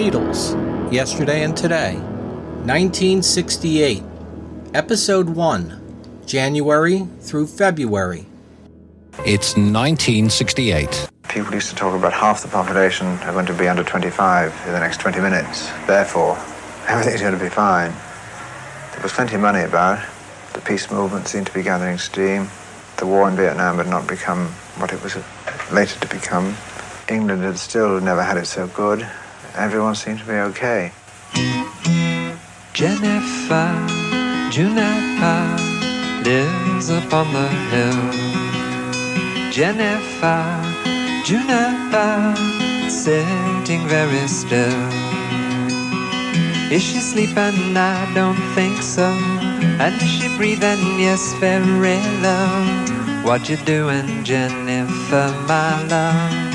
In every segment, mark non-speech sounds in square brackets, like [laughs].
Beatles, Yesterday and Today, 1968, Episode 1, January through February. It's 1968. People used to talk about half the population are going to be under 25 in the next 20 minutes. Therefore, everything's going to be fine. There was plenty of money about. The peace movement seemed to be gathering steam. The war in Vietnam had not become what it was later to become. England had still never had it so good. Everyone seemed to be okay. Jennifer, Juniper lives upon the hill. Jennifer, Juniper sitting very still. Is she sleeping? I don't think so. And is she breathing? Yes, very low. What you doing, Jennifer, my love?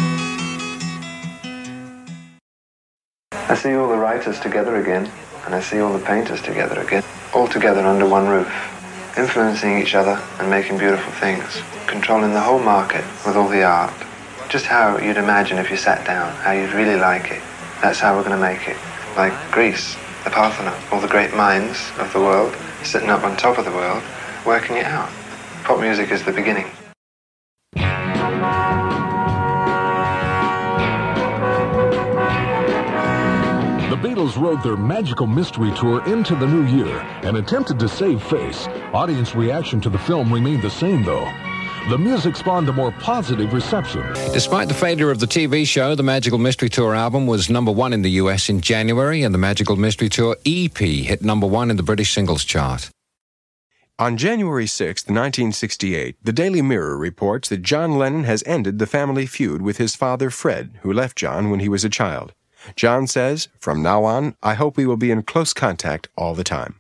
I see all the writers together again, and I see all the painters together again, all together under one roof, influencing each other and making beautiful things, controlling the whole market with all the art. Just how you'd imagine if you sat down, how you'd really like it. That's how we're going to make it. Like Greece, the Parthenon, all the great minds of the world sitting up on top of the world, working it out. Pop music is the beginning. Beatles rode their magical mystery tour into the new year and attempted to save face. Audience reaction to the film remained the same, though. The music spawned a more positive reception. Despite the failure of the TV show, the Magical Mystery Tour album was number one in the US in January, and the Magical Mystery Tour EP hit number one in the British singles chart. On January 6, 1968, the Daily Mirror reports that John Lennon has ended the family feud with his father Fred, who left John when he was a child. John says, From now on, I hope we will be in close contact all the time.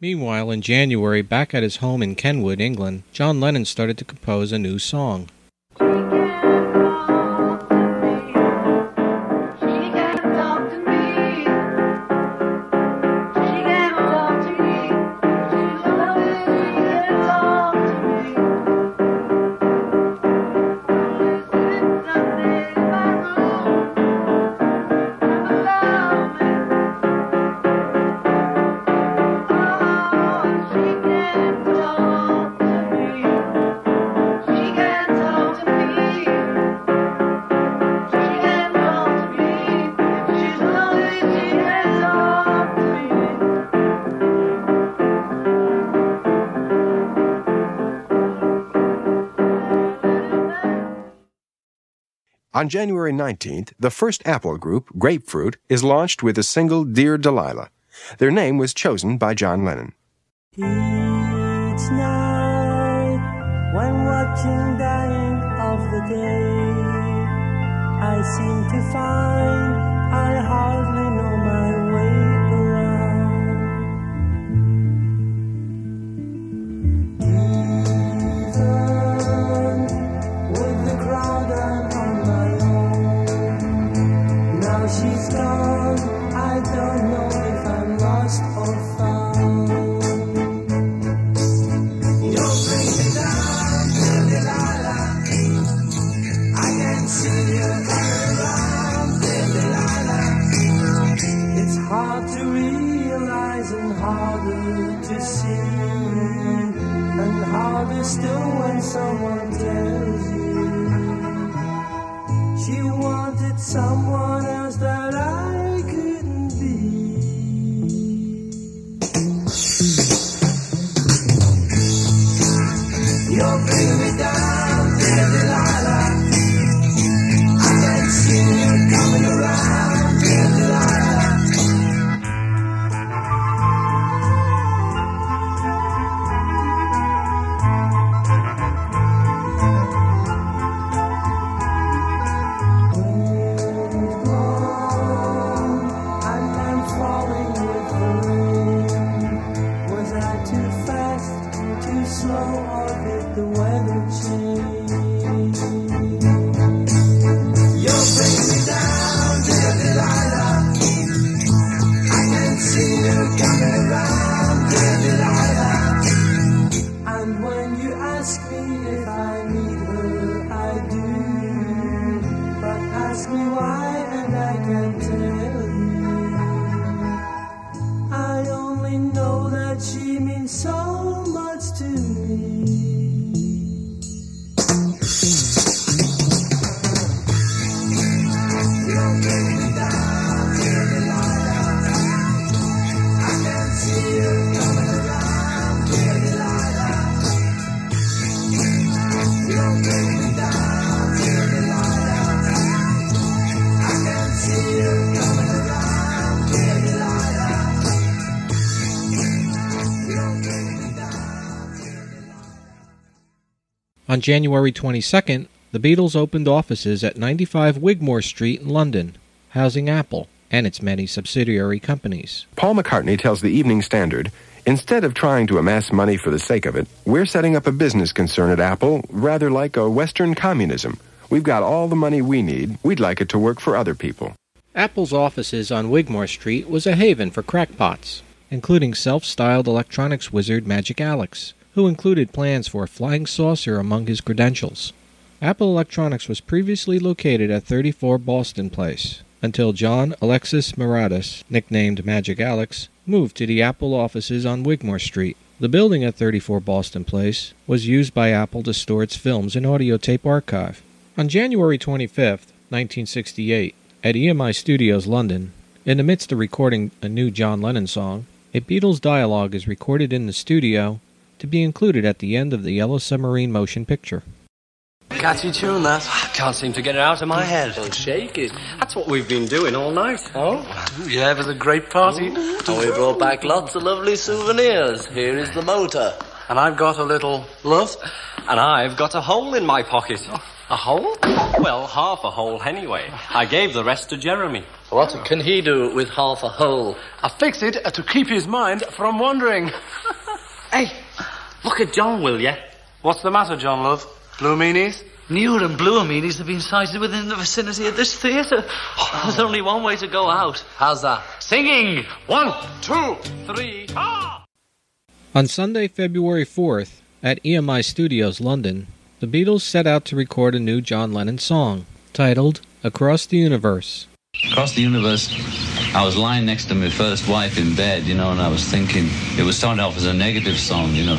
Meanwhile, in January, back at his home in Kenwood, England, John Lennon started to compose a new song. On January 19th, the first Apple group, Grapefruit, is launched with a single Dear Delilah. Their name was chosen by John Lennon. Each night, when watching dying of the day, I seem to find I hardly On January 22nd, the Beatles opened offices at 95 Wigmore Street in London, housing Apple and its many subsidiary companies. Paul McCartney tells the Evening Standard instead of trying to amass money for the sake of it, we're setting up a business concern at Apple, rather like a Western communism. We've got all the money we need. We'd like it to work for other people. Apple's offices on Wigmore Street was a haven for crackpots, including self styled electronics wizard Magic Alex, who included plans for a flying saucer among his credentials. Apple Electronics was previously located at 34 Boston Place until John Alexis Maradas, nicknamed Magic Alex, moved to the Apple offices on Wigmore Street. The building at 34 Boston Place was used by Apple to store its films and audio tape archive. On January 25th, 1968, at EMI Studios, London, in the midst of recording a new John Lennon song, a Beatles dialogue is recorded in the studio to be included at the end of the Yellow Submarine motion picture. Catchy tune, that. I can't seem to get it out of my head. Don't shake it. That's what we've been doing all night. Oh? Yeah, it was a great party. Mm-hmm. And we brought back lots of lovely souvenirs. Here is the motor. And I've got a little love. And I've got a hole in my pocket. A hole? Well, half a hole anyway. I gave the rest to Jeremy. What can he do with half a hole? I fixed it to keep his mind from wandering. Hey, look at John, will you? What's the matter, John Love? Blue meanies? Newer and bluer meanies have been sighted within the vicinity of this theatre. There's only one way to go out. How's that? Singing! One, two, three, ah! On Sunday, February 4th, at EMI Studios, London, the Beatles set out to record a new John Lennon song, titled Across the Universe. Across the universe, I was lying next to my first wife in bed, you know, and I was thinking it was starting off as a negative song, you know.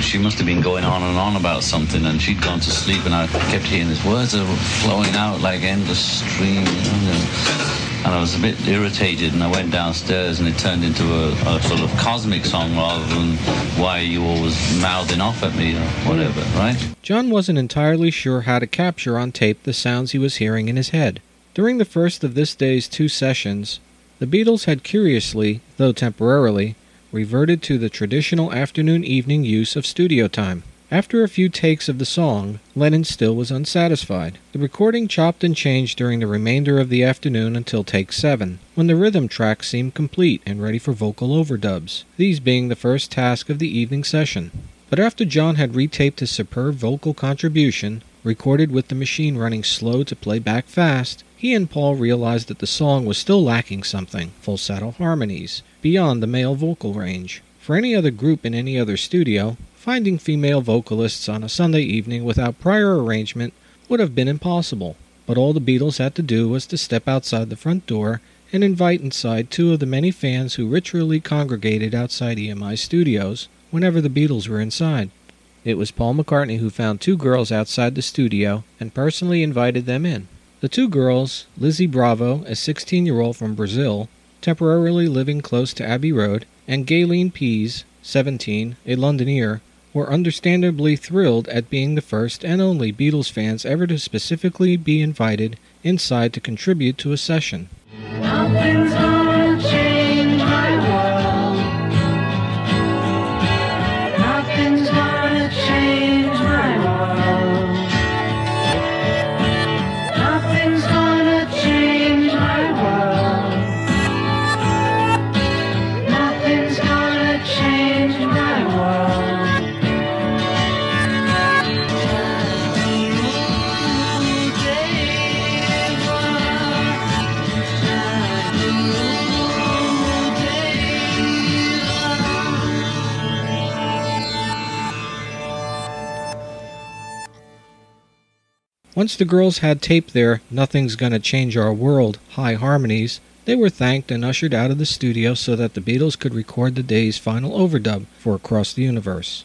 She must have been going on and on about something, and she'd gone to sleep, and I kept hearing his words are flowing out like endless stream, you know. And I was a bit irritated, and I went downstairs, and it turned into a, a sort of cosmic song rather than why are you always mouthing off at me or whatever, right? John wasn't entirely sure how to capture on tape the sounds he was hearing in his head. During the first of this day's two sessions, the Beatles had curiously, though temporarily, reverted to the traditional afternoon evening use of studio time. After a few takes of the song, Lennon still was unsatisfied. The recording chopped and changed during the remainder of the afternoon until take seven, when the rhythm track seemed complete and ready for vocal overdubs, these being the first task of the evening session. But after John had retaped his superb vocal contribution, recorded with the machine running slow to play back fast, he and Paul realized that the song was still lacking something falsetto harmonies beyond the male vocal range. For any other group in any other studio, finding female vocalists on a Sunday evening without prior arrangement would have been impossible. But all the Beatles had to do was to step outside the front door and invite inside two of the many fans who ritually congregated outside EMI studios whenever the Beatles were inside. It was Paul McCartney who found two girls outside the studio and personally invited them in. The two girls, Lizzie Bravo, a 16 year old from Brazil, temporarily living close to Abbey Road, and Gayleen Pease, 17, a Londoner, were understandably thrilled at being the first and only Beatles fans ever to specifically be invited inside to contribute to a session. Once the girls had taped their Nothing's Gonna Change Our World high harmonies, They were thanked and ushered out of the studio so that the Beatles could record the day's final overdub for Across the Universe.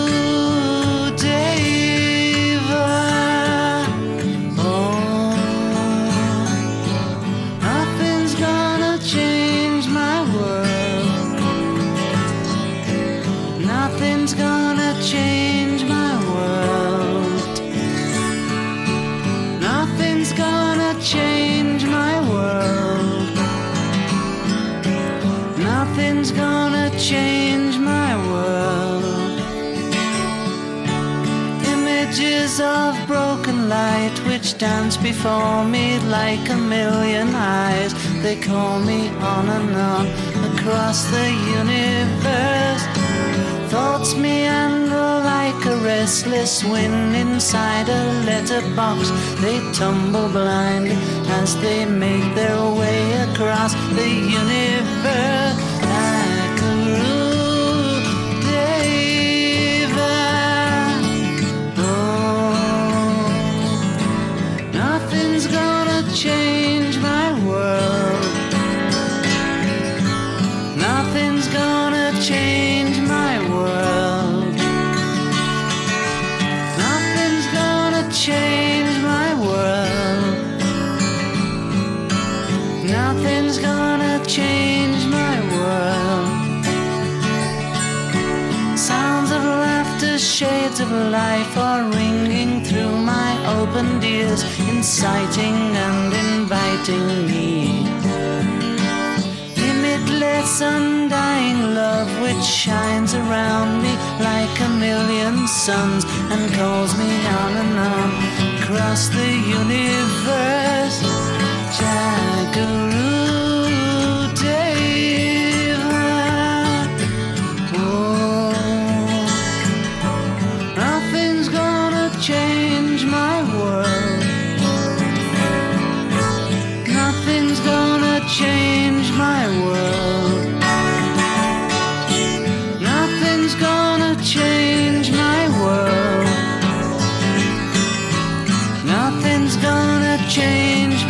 dance before me like a million eyes. They call me on and on across the universe. Thoughts meander like a restless wind inside a letterbox. They tumble blindly as they make their way across the universe. Change my world. Nothing's gonna change inciting and inviting me limitless, undying love which shines around me like a million suns and calls me on and on across the universe.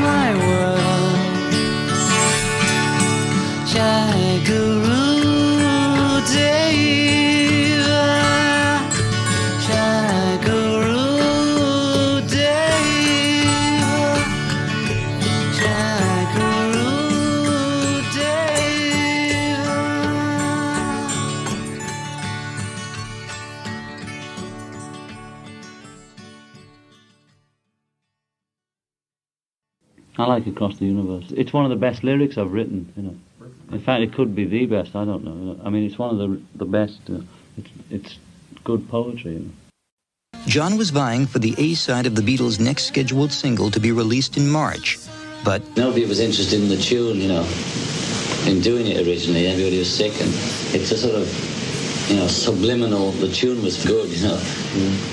My world. Jai Guru like Across the Universe. It's one of the best lyrics I've written, you know. In fact, it could be the best, I don't know. I mean, it's one of the the best. Uh, it's, it's good poetry, you know. John was vying for the A side of the Beatles' next scheduled single to be released in March. But Nobody was interested in the tune, you know, in doing it originally. Everybody was sick, and it's a sort of, you know, subliminal. The tune was good, you know,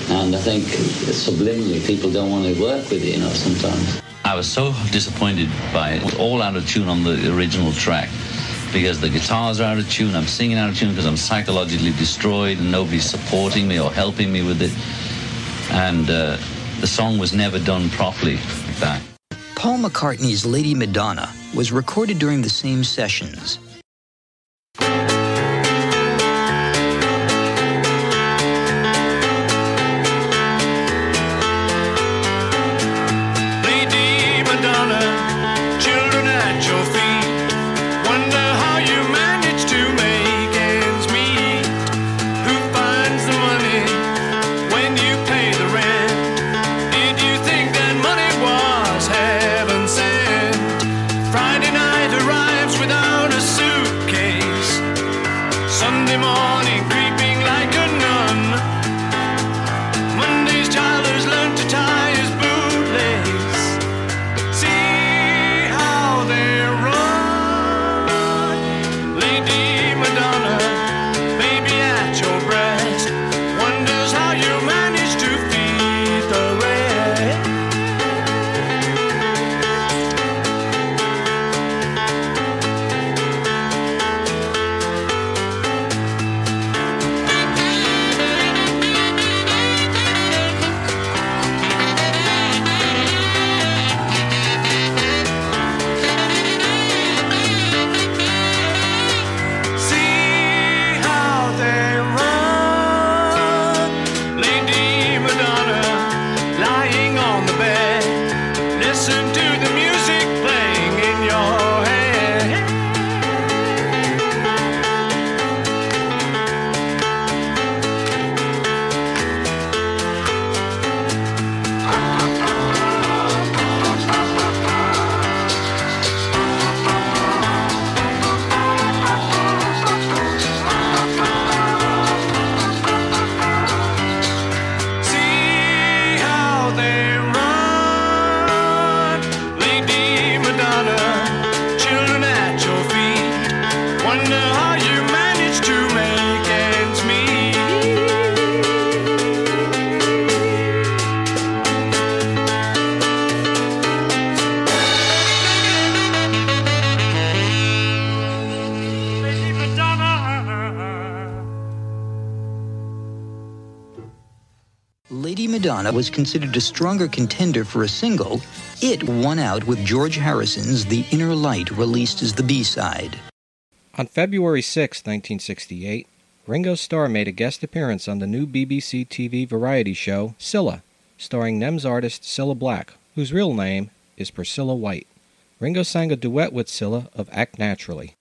and I think subliminally people don't want to work with it, you know, sometimes. I was so disappointed by it. It was all out of tune on the original track because the guitars are out of tune. I'm singing out of tune because I'm psychologically destroyed and nobody's supporting me or helping me with it. And uh, the song was never done properly like that. Paul McCartney's Lady Madonna was recorded during the same sessions. Was considered a stronger contender for a single, it won out with George Harrison's The Inner Light, released as the B side. On February 6, 1968, Ringo Starr made a guest appearance on the new BBC TV variety show Cilla, starring NEMS artist Cilla Black, whose real name is Priscilla White. Ringo sang a duet with Cilla of Act Naturally.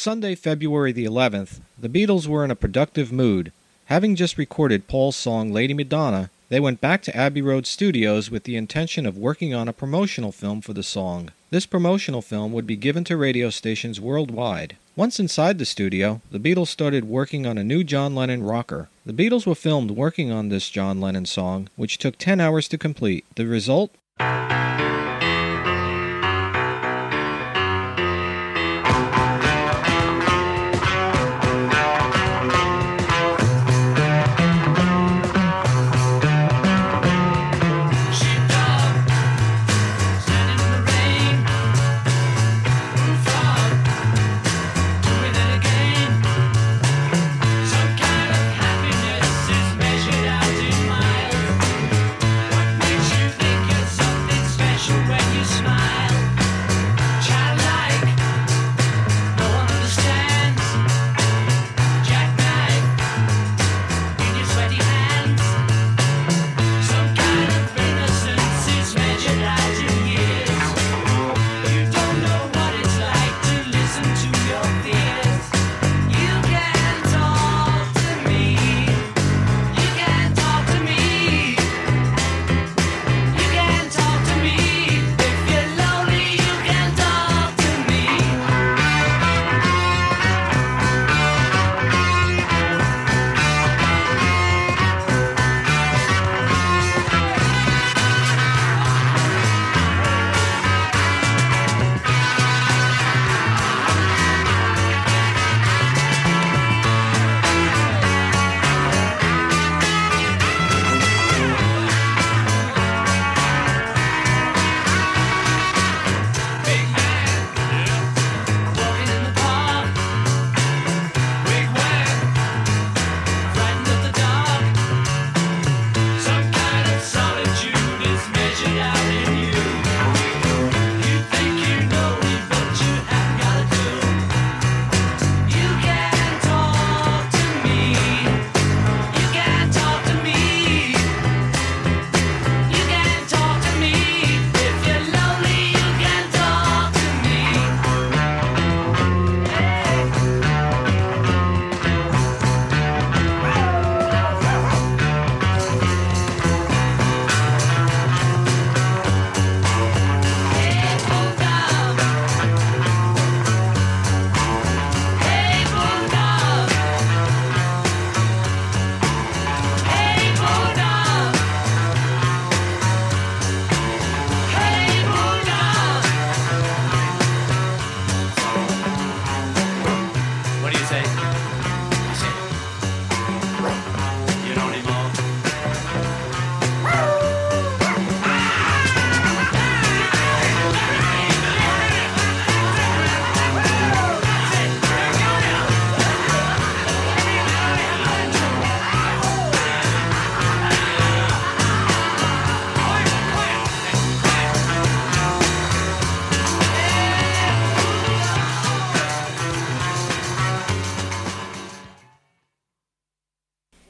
Sunday, February the 11th, the Beatles were in a productive mood. Having just recorded Paul's song Lady Madonna, they went back to Abbey Road Studios with the intention of working on a promotional film for the song. This promotional film would be given to radio stations worldwide. Once inside the studio, the Beatles started working on a new John Lennon rocker. The Beatles were filmed working on this John Lennon song, which took 10 hours to complete. The result?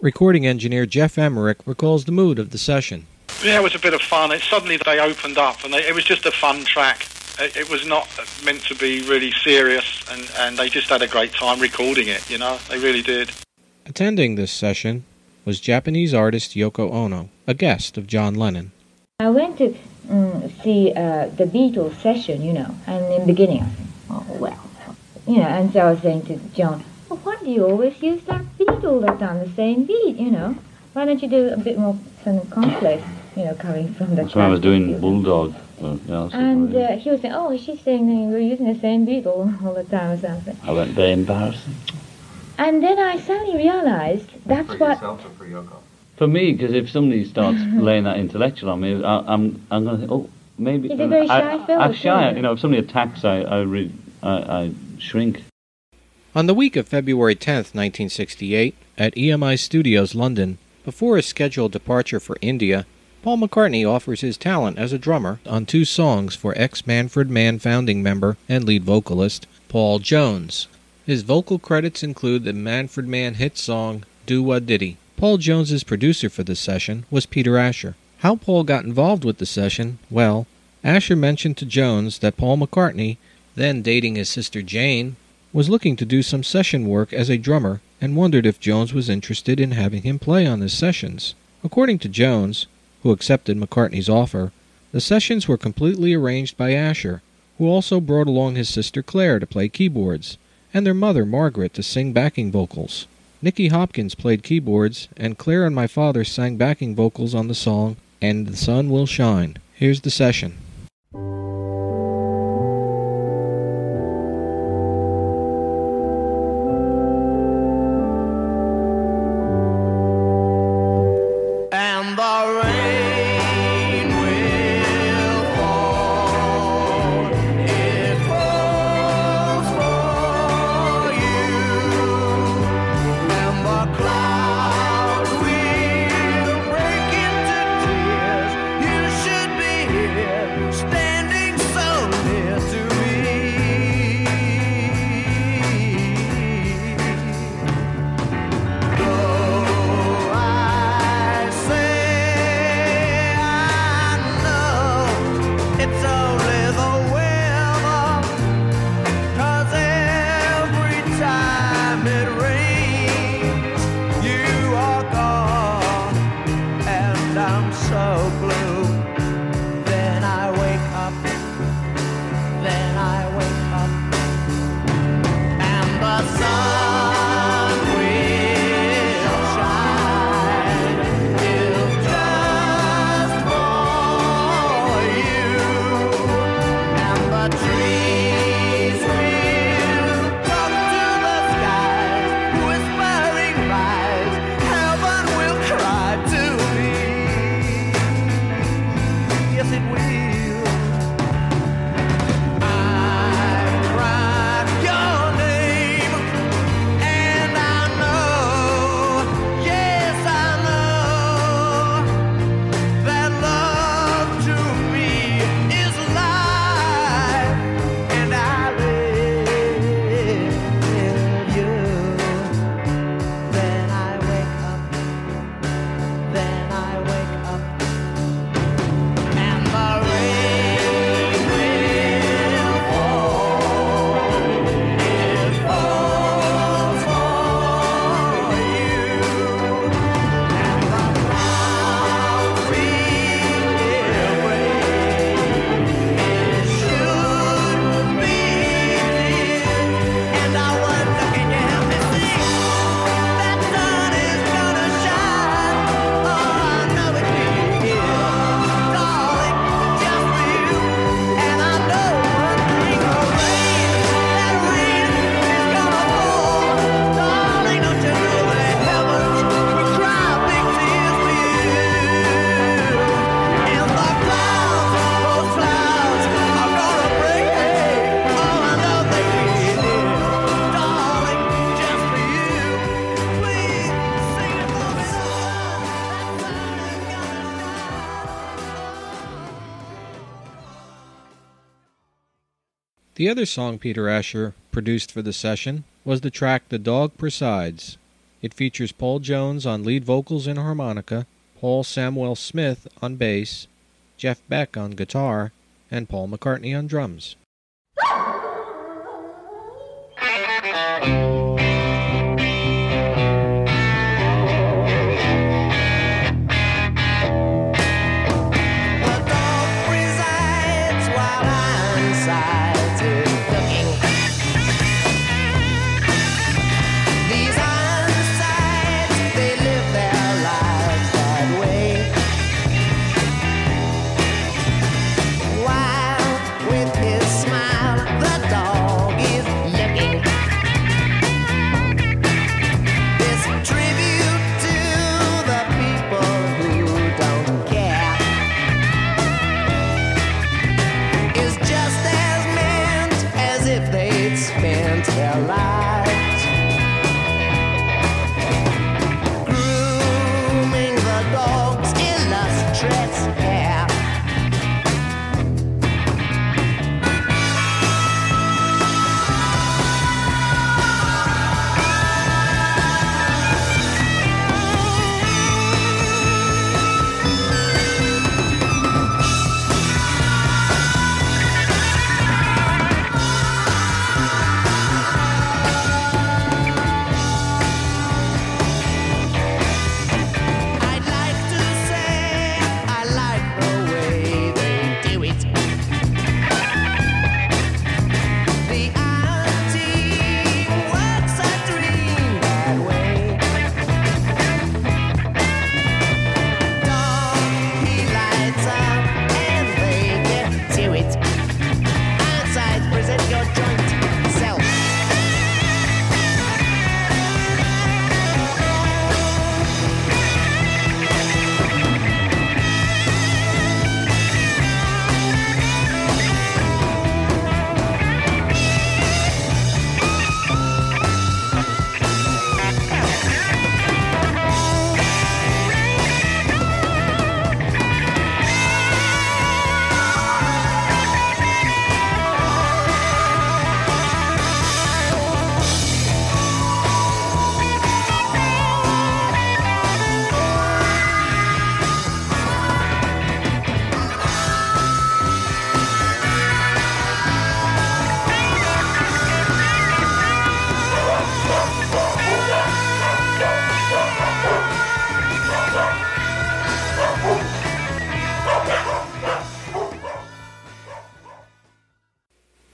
Recording engineer Geoff Emerick recalls the mood of the session. Yeah, it was a bit of fun. It, suddenly they opened up, and they, it was just a fun track. It, it was not meant to be really serious, and, and they just had a great time recording it. You know, they really did. Attending this session was Japanese artist Yoko Ono, a guest of John Lennon. I went to um, see uh, the Beatles session, you know, and in the beginning I said, oh, well, you know, and so I was saying to John, well, why do you always use that beat all the time, the same beat, you know? Why don't you do a bit more some complex, you know, coming from the That's why I was classical doing Bulldog. Well, yeah, And uh, he was saying, oh, she's saying that we're using the same beat all, all the time or something. I went very embarrassing. And then I suddenly realized that's what for Yoko? For me, because if somebody starts [laughs] laying that intellectual on me, I, I'm I'm going to think, oh, maybe. He's a very I, shy fellow, I'm shy. You know, if somebody attacks, I I, re, I, I shrink. On the week of February 10, 1968, at EMI Studios, London, before his scheduled departure for India, Paul McCartney offers his talent as a drummer on two songs for ex Manfred Mann founding member and lead vocalist Paul Jones. His vocal credits include the Manfred Mann hit song Do Wah Diddy. Paul Jones's producer for this session was Peter Asher. How Paul got involved with the session? Well, Asher mentioned to Jones that Paul McCartney, then dating his sister Jane, was looking to do some session work as a drummer and wondered if Jones was interested in having him play on his sessions. According to Jones, who accepted McCartney's offer, the sessions were completely arranged by Asher, who also brought along his sister Claire to play keyboards, and their mother Margaret to sing backing vocals. Nicky Hopkins played keyboards, and Claire and my father sang backing vocals on the song And the Sun Will Shine. Here's the session. The other song Peter Asher produced for the session was the track The Dog Presides. It features Paul Jones on lead vocals and harmonica, Paul Samwell-Smith on bass, Jeff Beck on guitar, and Paul McCartney on drums.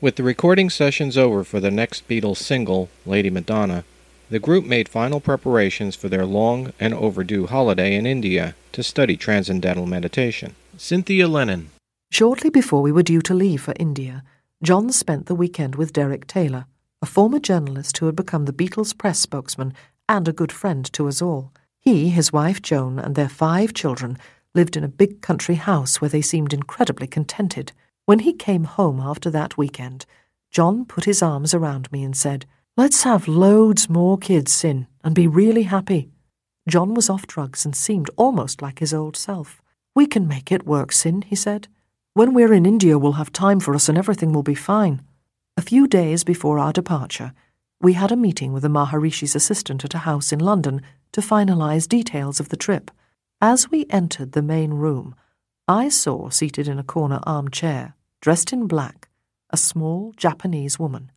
With the recording sessions over for the next Beatles single, Lady Madonna, the group made final preparations for their long and overdue holiday in India to study transcendental meditation. Cynthia Lennon. Shortly before we were due to leave for India, John spent the weekend with Derek Taylor, a former journalist who had become the Beatles press spokesman and a good friend to us all. He, his wife Joan, and their five children lived in a big country house where they seemed incredibly contented. When he came home after that weekend, John put his arms around me and said, Let's have loads more kids, Cyn, and be really happy. John was off drugs and seemed almost like his old self. We can make it work, Cyn, he said. When we're in India, we'll have time for us and everything will be fine. A few days before our departure, we had a meeting with the Maharishi's assistant at a house in London to finalize details of the trip. As we entered the main room, I saw seated in a corner armchair, dressed in black, a small Japanese woman.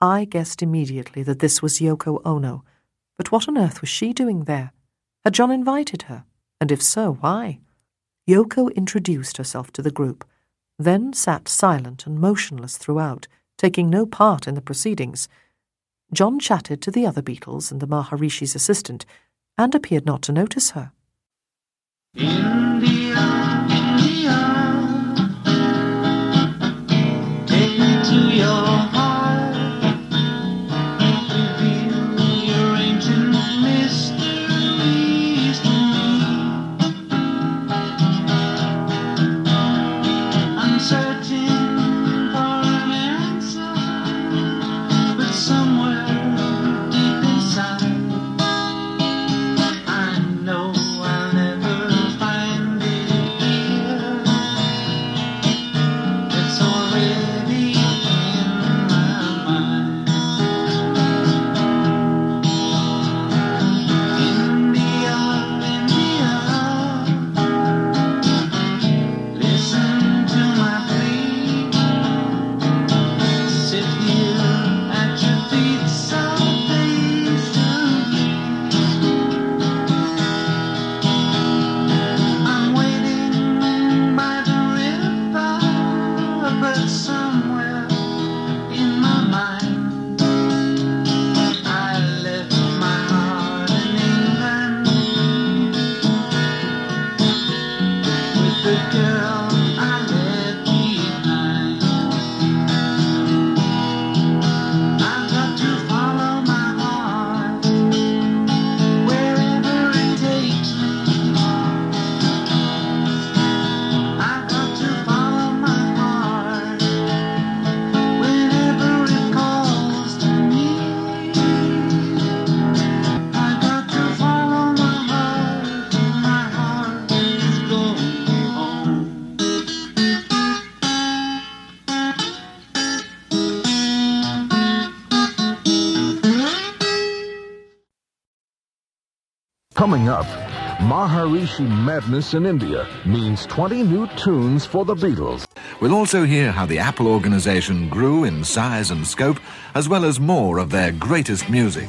I guessed immediately that this was Yoko Ono, but what on earth was she doing there? Had John invited her? And if so, why? Yoko introduced herself to the group, then sat silent and motionless throughout, taking no part in the proceedings. John chatted to the other Beatles and the Maharishi's assistant, and appeared not to notice her. Maharishi Madness in India means 20 new tunes for the Beatles. We'll also hear how the Apple organization grew in size and scope, as well as more of their greatest music.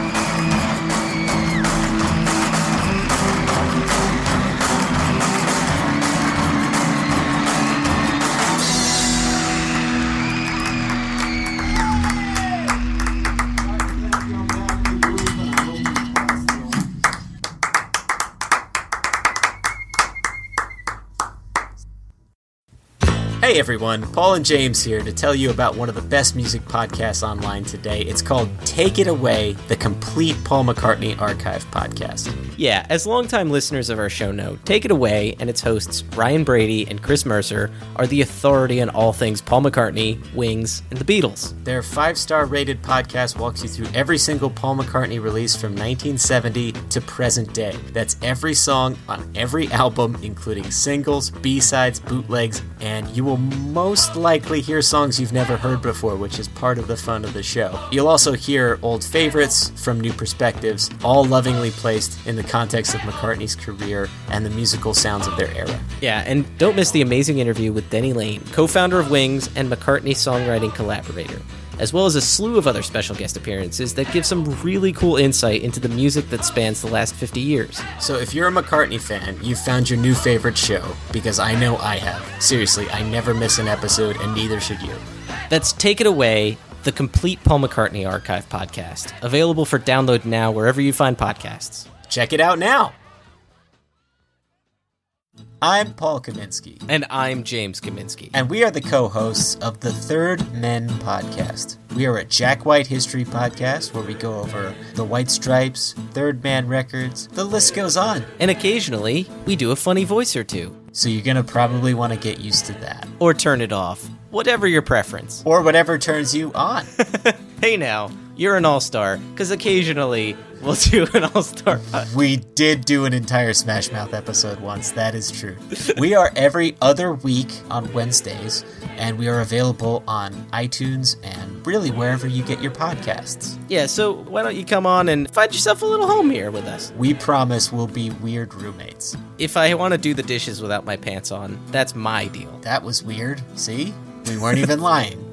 Everyone, Paul and James here to tell you about one of the best music podcasts online today. It's called Take It Away, the complete Paul McCartney archive podcast. Yeah, as longtime listeners of our show know, Take It Away and its hosts, Ryan Brady and Chris Mercer, are the authority on all things Paul McCartney, Wings, and the Beatles. Their five star rated podcast walks you through every single Paul McCartney release from 1970 to present day. That's every song on every album, including singles, B sides, bootlegs, and you will most likely hear songs you've never heard before, which is part of the fun of the show. You'll also hear old favorites from new perspectives, all lovingly placed in the context of McCartney's career and the musical sounds of their era. Yeah, and don't miss the amazing interview with Denny Laine, co founder of Wings and McCartney songwriting collaborator, as well as a slew of other special guest appearances that give some really cool insight into the music that spans the last 50 years. So if you're a McCartney fan, you've found your new favorite show, because I know I have. Seriously, I never miss an episode, and neither should you. That's Take It Away, the complete Paul McCartney archive podcast, available for download now wherever you find podcasts. Check it out now! I'm Paul Kaminsky. And I'm James Kaminsky. And we are the co hosts of the Third Men podcast. We are a Jack White history podcast where we go over the White Stripes, Third Man Records, the list goes on. And occasionally, we do a funny voice or two. So you're going to probably want to get used to that. Or turn it off, whatever your preference. Or whatever turns you on. [laughs] hey now, you're an all star, because occasionally we'll do an all star. we did do an entire Smash Mouth episode once, that is true. we are every other week on Wednesdays, and we are available on iTunes and really wherever you get your podcasts. Yeah, so why don't you come on and find yourself a little home here with us? We promise we'll be weird roommates. If I want to do the dishes without my pants on, that's my deal. That was weird. See? We weren't even lying. [laughs]